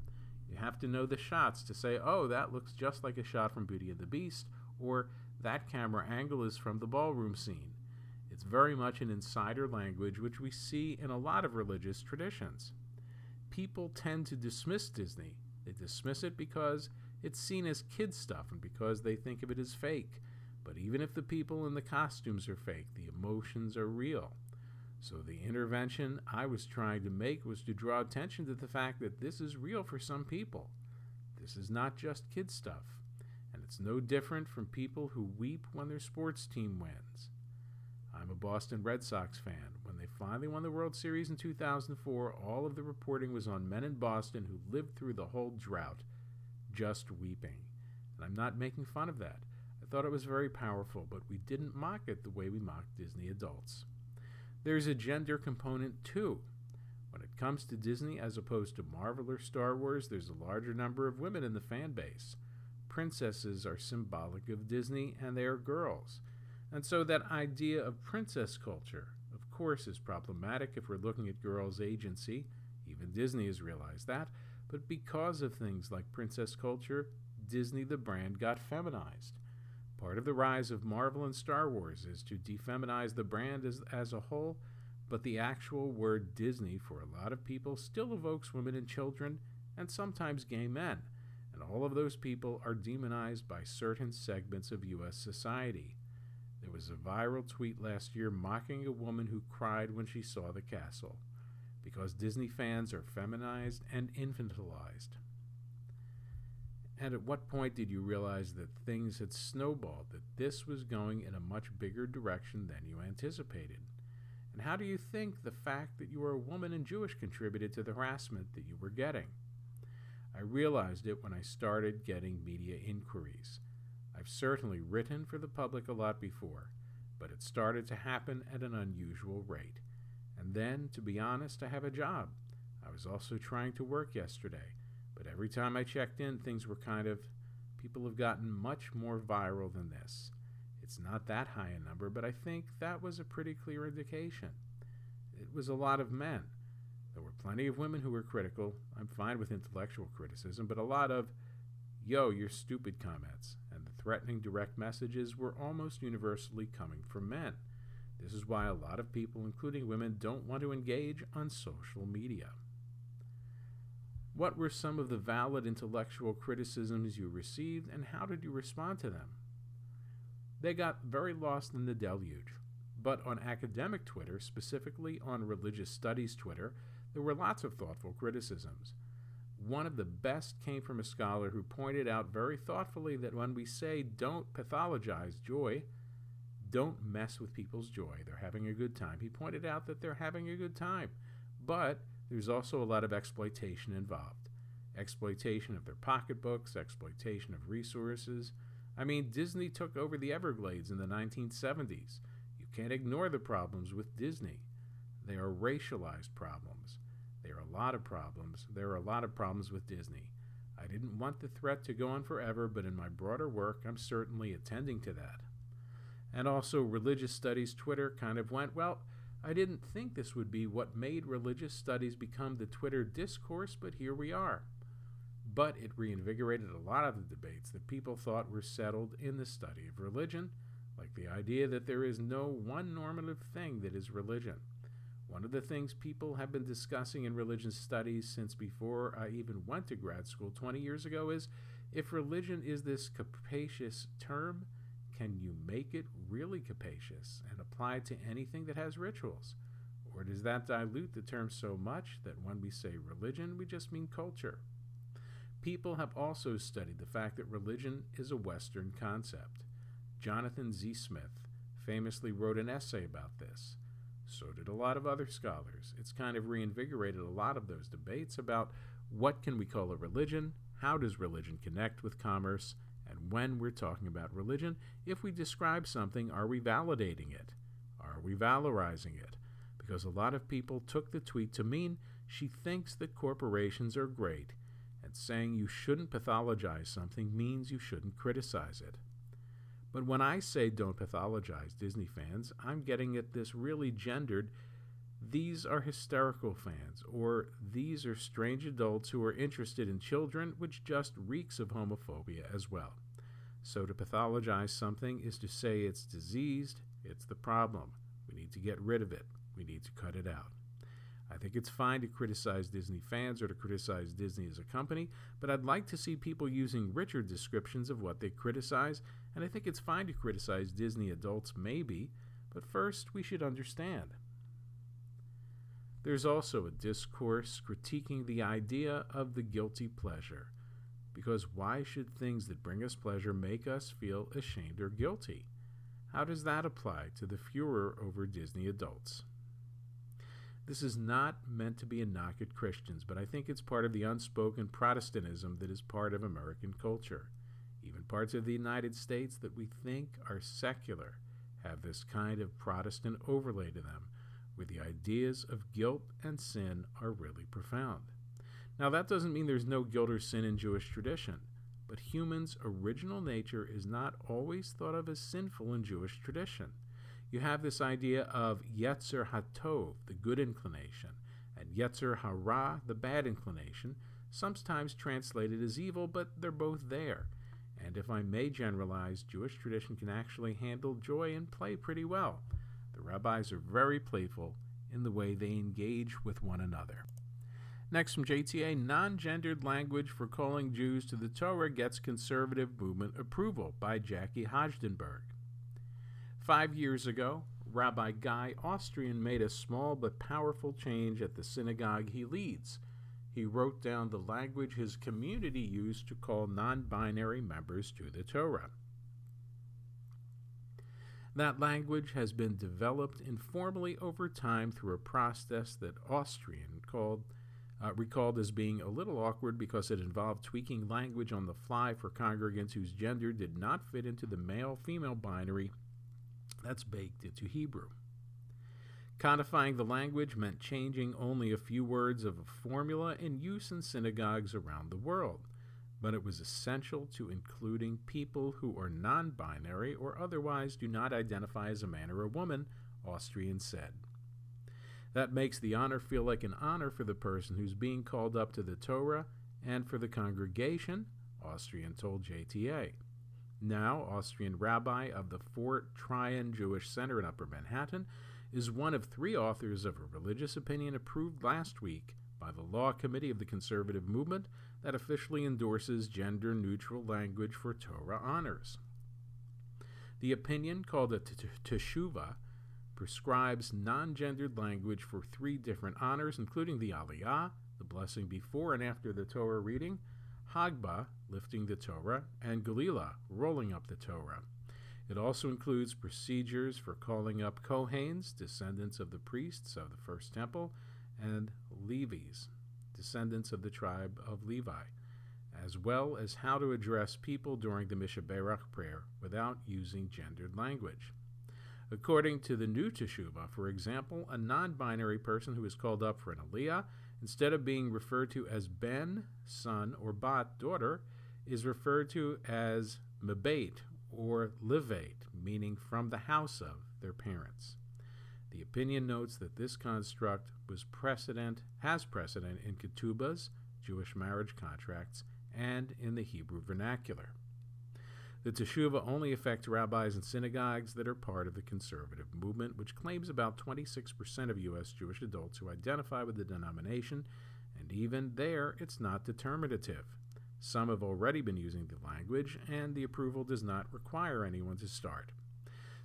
You have to know the shots to say, oh, that looks just like a shot from Beauty and the Beast, or that camera angle is from the ballroom scene. It's very much an insider language which we see in a lot of religious traditions. People tend to dismiss Disney. They dismiss it because it's seen as kid stuff and because they think of it as fake. But even if the people in the costumes are fake, the emotions are real. So the intervention I was trying to make was to draw attention to the fact that this is real for some people. This is not just kid stuff. And it's no different from people who weep when their sports team wins. I'm a Boston Red Sox fan. When they finally won the World Series in 2004, all of the reporting was on men in Boston who lived through the whole drought, just weeping. And I'm not making fun of that. I thought it was very powerful, but we didn't mock it the way we mock Disney adults. There's a gender component too. When it comes to Disney, as opposed to Marvel or Star Wars, there's a larger number of women in the fan base. Princesses are symbolic of Disney, and they are girls. And so that idea of princess culture, of course, is problematic if we're looking at girls' agency. Even Disney has realized that. But because of things like princess culture, Disney the brand got feminized. Part of the rise of Marvel and Star Wars is to defeminize the brand as, as a whole, but the actual word Disney for a lot of people still evokes women and children, and sometimes gay men, and all of those people are demonized by certain segments of U.S. society. Was a viral tweet last year mocking a woman who cried when she saw the castle, because Disney fans are feminized and infantilized. And at what point did you realize that things had snowballed, that this was going in a much bigger direction than you anticipated? And how do you think the fact that you were a woman and Jewish contributed to the harassment that you were getting? I realized it when I started getting media inquiries. I've certainly written for the public a lot before, but it started to happen at an unusual rate. And then, to be honest, I have a job. I was also trying to work yesterday, but every time I checked in, things were kind of. People have gotten much more viral than this. It's not that high a number, but I think that was a pretty clear indication. It was a lot of men. There were plenty of women who were critical. I'm fine with intellectual criticism, but a lot of, yo, you're stupid comments threatening direct messages were almost universally coming from men. This is why a lot of people, including women, don't want to engage on social media. What were some of the valid intellectual criticisms you received, and how did you respond to them? They got very lost in the deluge. But on academic Twitter, specifically on religious studies Twitter, there were lots of thoughtful criticisms. One of the best came from a scholar who pointed out very thoughtfully that when we say don't pathologize joy, don't mess with people's joy. They're having a good time. He pointed out that they're having a good time, but there's also a lot of exploitation involved exploitation of their pocketbooks, exploitation of resources. I mean, Disney took over the Everglades in the 1970s. You can't ignore the problems with Disney. They are racialized problems. Lot of problems. There are a lot of problems with Disney. I didn't want the threat to go on forever, but in my broader work, I'm certainly attending to that. And also, religious studies Twitter kind of went, well, I didn't think this would be what made religious studies become the Twitter discourse, but here we are. But it reinvigorated a lot of the debates that people thought were settled in the study of religion, like the idea that there is no one normative thing that is religion. One of the things people have been discussing in religion studies since before I even went to grad school 20 years ago is if religion is this capacious term, can you make it really capacious and apply it to anything that has rituals? Or does that dilute the term so much that when we say religion, we just mean culture? People have also studied the fact that religion is a Western concept. Jonathan Z. Smith famously wrote an essay about this. So did a lot of other scholars. It's kind of reinvigorated a lot of those debates about what can we call a religion, how does religion connect with commerce, and when we're talking about religion, if we describe something, are we validating it? Are we valorizing it? Because a lot of people took the tweet to mean she thinks that corporations are great, and saying you shouldn't pathologize something means you shouldn't criticize it. But when I say don't pathologize Disney fans, I'm getting at this really gendered these are hysterical fans, or these are strange adults who are interested in children, which just reeks of homophobia as well. So to pathologize something is to say it's diseased, it's the problem. We need to get rid of it, we need to cut it out. I think it's fine to criticize Disney fans or to criticize Disney as a company, but I'd like to see people using richer descriptions of what they criticize, and I think it's fine to criticize Disney adults, maybe, but first we should understand. There's also a discourse critiquing the idea of the guilty pleasure, because why should things that bring us pleasure make us feel ashamed or guilty? How does that apply to the furor over Disney adults? This is not meant to be a knock at Christians, but I think it's part of the unspoken Protestantism that is part of American culture. Parts of the United States that we think are secular have this kind of Protestant overlay to them, where the ideas of guilt and sin are really profound. Now, that doesn't mean there's no guilt or sin in Jewish tradition, but humans' original nature is not always thought of as sinful in Jewish tradition you have this idea of Yetzer Hatov, the good inclination, and Yetzer Hara, the bad inclination, sometimes translated as evil, but they're both there. And if I may generalize, Jewish tradition can actually handle joy and play pretty well. The rabbis are very playful in the way they engage with one another. Next from JTA, non gendered language for calling Jews to the Torah gets conservative movement approval by Jackie Hajdenberg. Five years ago, Rabbi Guy Austrian made a small but powerful change at the synagogue he leads. He wrote down the language his community used to call non binary members to the Torah. That language has been developed informally over time through a process that Austrian called, uh, recalled as being a little awkward because it involved tweaking language on the fly for congregants whose gender did not fit into the male female binary that's baked into Hebrew. Codifying the language meant changing only a few words of a formula in use in synagogues around the world, but it was essential to including people who are non binary or otherwise do not identify as a man or a woman, Austrian said. That makes the honor feel like an honor for the person who's being called up to the Torah and for the congregation, Austrian told JTA now Austrian rabbi of the Fort Tryon Jewish Center in Upper Manhattan, is one of three authors of a religious opinion approved last week by the Law Committee of the Conservative Movement that officially endorses gender neutral language for Torah honors. The opinion, called a teshuva, prescribes non gendered language for three different honors, including the Aliyah, the blessing before and after the Torah reading, Hagbah, lifting the Torah, and Galila, rolling up the Torah. It also includes procedures for calling up Kohanes, descendants of the priests of the First Temple, and Levis, descendants of the tribe of Levi, as well as how to address people during the Mishaberach prayer without using gendered language. According to the new Teshuvah, for example, a non binary person who is called up for an Aliyah instead of being referred to as Ben, son, or Bat, daughter, is referred to as Mebate or Levate, meaning from the house of their parents. The opinion notes that this construct was precedent, has precedent in ketubas, Jewish marriage contracts, and in the Hebrew vernacular. The teshuva only affects rabbis and synagogues that are part of the conservative movement, which claims about 26% of U.S. Jewish adults who identify with the denomination, and even there, it's not determinative. Some have already been using the language, and the approval does not require anyone to start.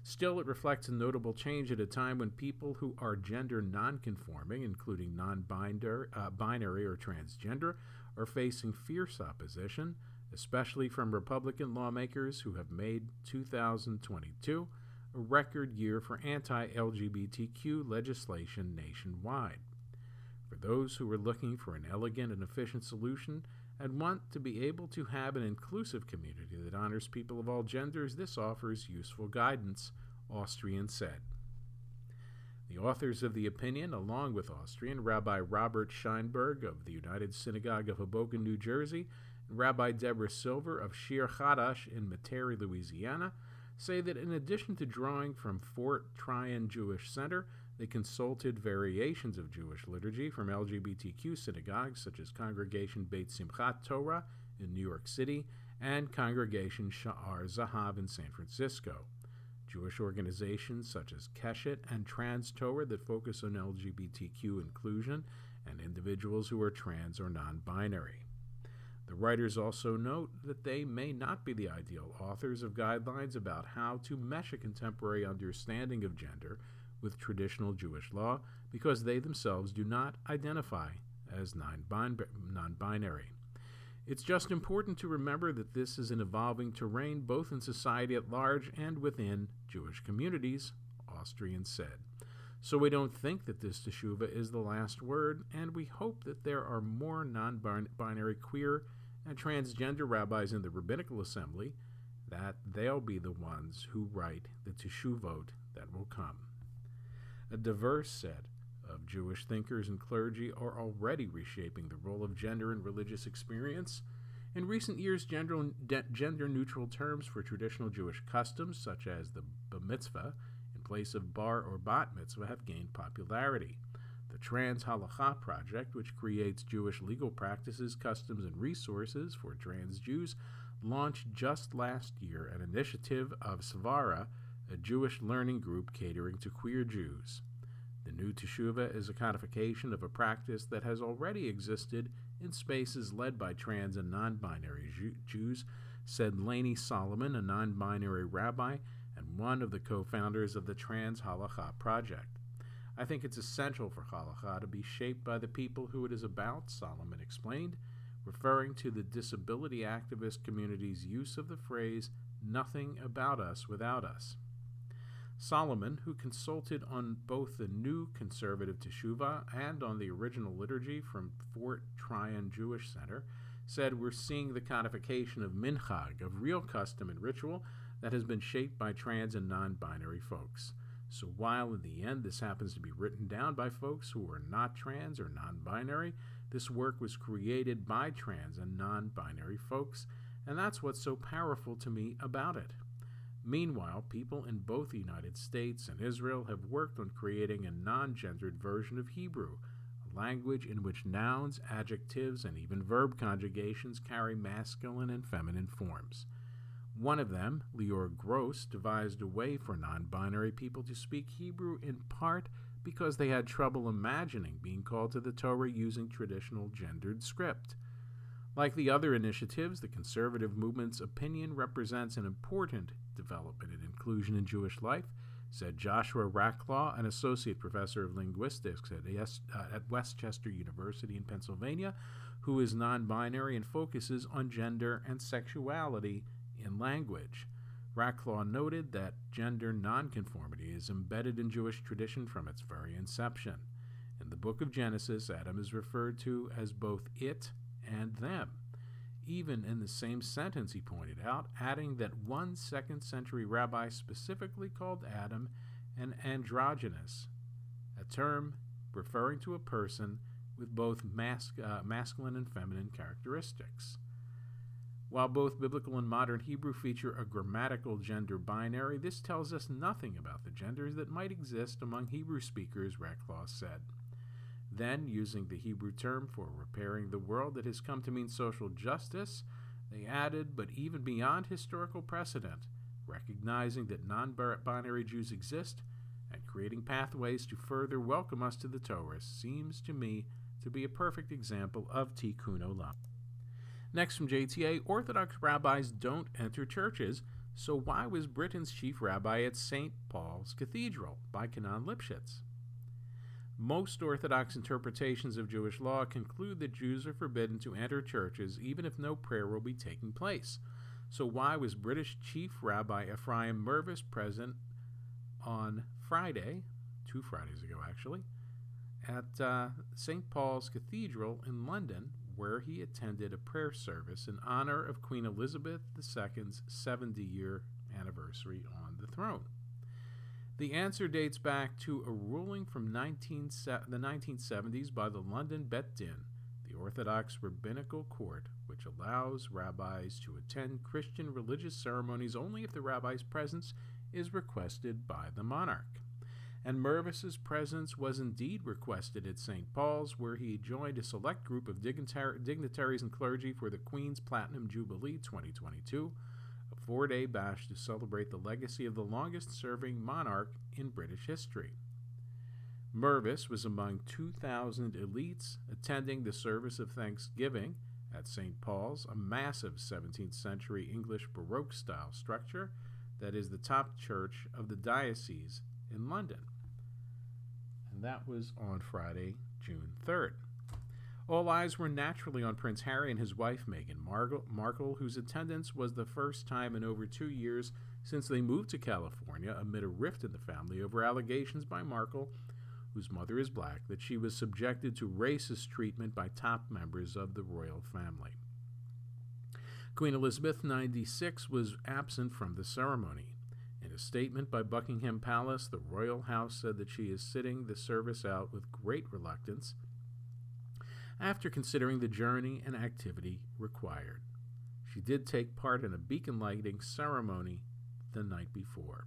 Still, it reflects a notable change at a time when people who are gender nonconforming, including non uh, binary or transgender, are facing fierce opposition especially from Republican lawmakers who have made 2022 a record year for anti LGBTQ legislation nationwide. For those who are looking for an elegant and efficient solution and want to be able to have an inclusive community that honors people of all genders, this offers useful guidance, Austrian said. The authors of the opinion, along with Austrian Rabbi Robert Scheinberg of the United Synagogue of Hoboken, New Jersey, and Rabbi Deborah Silver of Shir Chadash in Metairie, Louisiana, say that in addition to drawing from Fort Tryon Jewish Center, they consulted variations of Jewish liturgy from LGBTQ synagogues such as Congregation Beit Simchat Torah in New York City and Congregation Sha'ar Zahav in San Francisco. Jewish organizations such as Keshet and Trans Torah that focus on LGBTQ inclusion and individuals who are trans or non binary. The writers also note that they may not be the ideal authors of guidelines about how to mesh a contemporary understanding of gender with traditional Jewish law because they themselves do not identify as non binary. It's just important to remember that this is an evolving terrain both in society at large and within Jewish communities, Austrian said. So we don't think that this teshuva is the last word, and we hope that there are more non binary queer and transgender rabbis in the rabbinical assembly, that they'll be the ones who write the teshuvot that will come. A diverse set of Jewish thinkers and clergy are already reshaping the role of gender in religious experience. In recent years, gender, gender neutral terms for traditional Jewish customs, such as the mitzvah, in place of bar or bat mitzvah, have gained popularity. The Trans Halacha Project, which creates Jewish legal practices, customs, and resources for trans Jews, launched just last year an initiative of Svara, a Jewish learning group catering to queer Jews. The new Teshuvah is a codification of a practice that has already existed in spaces led by trans and non binary Jews, said Lainey Solomon, a non binary rabbi and one of the co founders of the Trans Halacha Project. I think it's essential for Halacha to be shaped by the people who it is about, Solomon explained, referring to the disability activist community's use of the phrase, nothing about us without us. Solomon, who consulted on both the new conservative Teshuvah and on the original liturgy from Fort Tryon Jewish Center, said we're seeing the codification of minhag, of real custom and ritual that has been shaped by trans and non binary folks. So while in the end this happens to be written down by folks who are not trans or non binary, this work was created by trans and non binary folks, and that's what's so powerful to me about it. Meanwhile, people in both the United States and Israel have worked on creating a non gendered version of Hebrew, a language in which nouns, adjectives, and even verb conjugations carry masculine and feminine forms. One of them, Lior Gross, devised a way for non binary people to speak Hebrew in part because they had trouble imagining being called to the Torah using traditional gendered script. Like the other initiatives, the conservative movement's opinion represents an important development and inclusion in Jewish life, said Joshua Raclaw, an associate professor of linguistics at, uh, at West Chester University in Pennsylvania, who is non binary and focuses on gender and sexuality in language. Raclaw noted that gender nonconformity is embedded in Jewish tradition from its very inception. In the book of Genesis, Adam is referred to as both it and them. Even in the same sentence, he pointed out, adding that one second century rabbi specifically called Adam an androgynous, a term referring to a person with both uh, masculine and feminine characteristics. While both biblical and modern Hebrew feature a grammatical gender binary, this tells us nothing about the genders that might exist among Hebrew speakers, Raclaw said. Then, using the Hebrew term for repairing the world that has come to mean social justice, they added, but even beyond historical precedent, recognizing that non binary Jews exist and creating pathways to further welcome us to the Torah seems to me to be a perfect example of tikkun olam. Next from JTA, Orthodox rabbis don't enter churches, so why was Britain's chief rabbi at St. Paul's Cathedral by Cnaan Liphshiz? Most Orthodox interpretations of Jewish law conclude that Jews are forbidden to enter churches even if no prayer will be taking place. So, why was British Chief Rabbi Ephraim Mirvis present on Friday, two Fridays ago actually, at uh, St. Paul's Cathedral in London, where he attended a prayer service in honor of Queen Elizabeth II's 70 year anniversary on the throne? The answer dates back to a ruling from 19, the 1970s by the London Bet Din, the Orthodox Rabbinical Court, which allows rabbis to attend Christian religious ceremonies only if the rabbi's presence is requested by the monarch. And Mirvis's presence was indeed requested at St. Paul's, where he joined a select group of dignitaries and clergy for the Queen's Platinum Jubilee 2022 four day bash to celebrate the legacy of the longest serving monarch in British history. Mirvis was among 2,000 elites attending the service of Thanksgiving at St. Paul's, a massive 17th century English Baroque style structure that is the top church of the diocese in London. And that was on Friday, June 3rd. All eyes were naturally on Prince Harry and his wife Meghan Markle, whose attendance was the first time in over two years since they moved to California amid a rift in the family over allegations by Markle, whose mother is black, that she was subjected to racist treatment by top members of the royal family. Queen Elizabeth, 96, was absent from the ceremony. In a statement by Buckingham Palace, the royal house said that she is sitting the service out with great reluctance after considering the journey and activity required. She did take part in a beacon lighting ceremony the night before.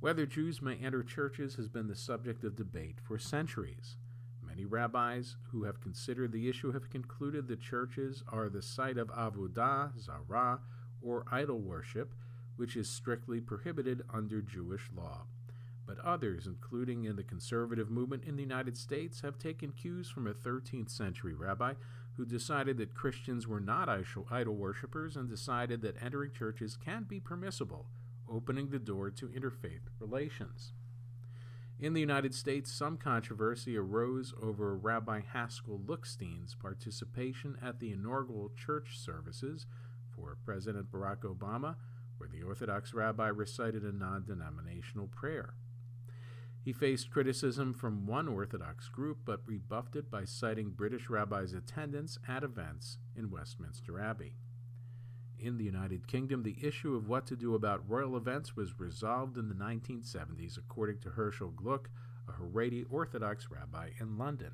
Whether Jews may enter churches has been the subject of debate for centuries. Many rabbis who have considered the issue have concluded that churches are the site of avodah zarah, or idol worship, which is strictly prohibited under Jewish law but others, including in the conservative movement in the United States, have taken cues from a 13th century rabbi who decided that Christians were not idol worshippers and decided that entering churches can be permissible, opening the door to interfaith relations. In the United States, some controversy arose over Rabbi Haskel Lookstein's participation at the inaugural church services for President Barack Obama, where the Orthodox rabbi recited a non denominational prayer. He faced criticism from one Orthodox group, but rebuffed it by citing British rabbis' attendance at events in Westminster Abbey. In the United Kingdom, the issue of what to do about royal events was resolved in the 1970s, according to Herschel Gluck, a Haredi Orthodox rabbi in London.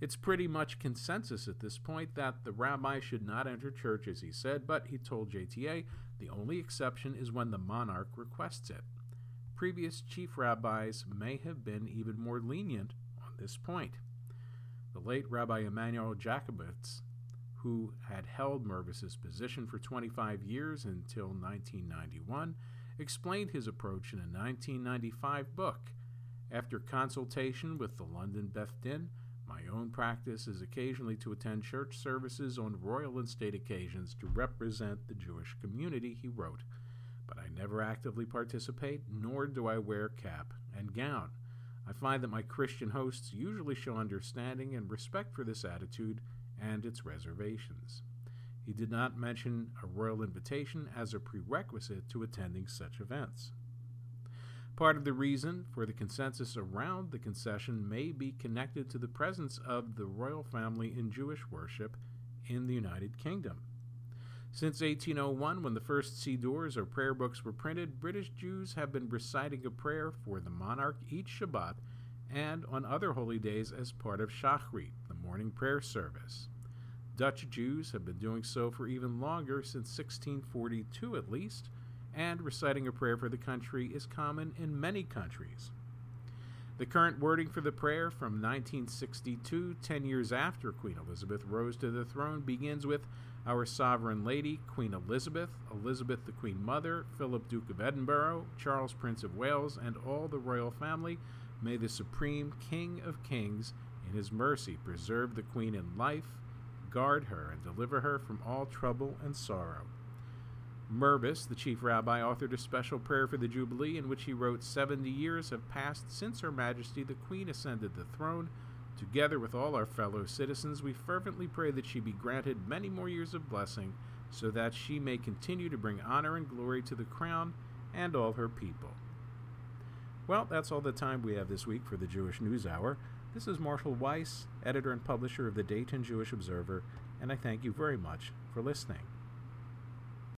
It's pretty much consensus at this point that the rabbi should not enter church, as he said, but he told JTA the only exception is when the monarch requests it previous chief rabbis may have been even more lenient on this point. The late Rabbi Emanuel Jakobovits, who had held Mirvis's position for 25 years until 1991, explained his approach in a 1995 book. After consultation with the London Beth Din, my own practice is occasionally to attend church services on royal and state occasions to represent the Jewish community, he wrote but I never actively participate, nor do I wear cap and gown. I find that my Christian hosts usually show understanding and respect for this attitude and its reservations. He did not mention a royal invitation as a prerequisite to attending such events. Part of the reason for the consensus around the concession may be connected to the presence of the royal family in Jewish worship in the United Kingdom. Since 1801, when the first Sidurs or prayer books were printed, British Jews have been reciting a prayer for the monarch each Shabbat and on other holy days as part of Shachrit, the morning prayer service. Dutch Jews have been doing so for even longer, since 1642 at least, and reciting a prayer for the country is common in many countries. The current wording for the prayer from 1962, 10 years after Queen Elizabeth rose to the throne, begins with our Sovereign Lady, Queen Elizabeth, Elizabeth the Queen Mother, Philip Duke of Edinburgh, Charles Prince of Wales, and all the royal family, may the Supreme King of Kings, in his mercy, preserve the Queen in life, guard her, and deliver her from all trouble and sorrow. Mirvis, the chief rabbi, authored a special prayer for the Jubilee in which he wrote Seventy years have passed since Her Majesty the Queen ascended the throne Together with all our fellow citizens, we fervently pray that she be granted many more years of blessing, so that she may continue to bring honor and glory to the crown and all her people. Well, that's all the time we have this week for the Jewish News Hour. This is Marshall Weiss, editor and publisher of the Dayton Jewish Observer, and I thank you very much for listening.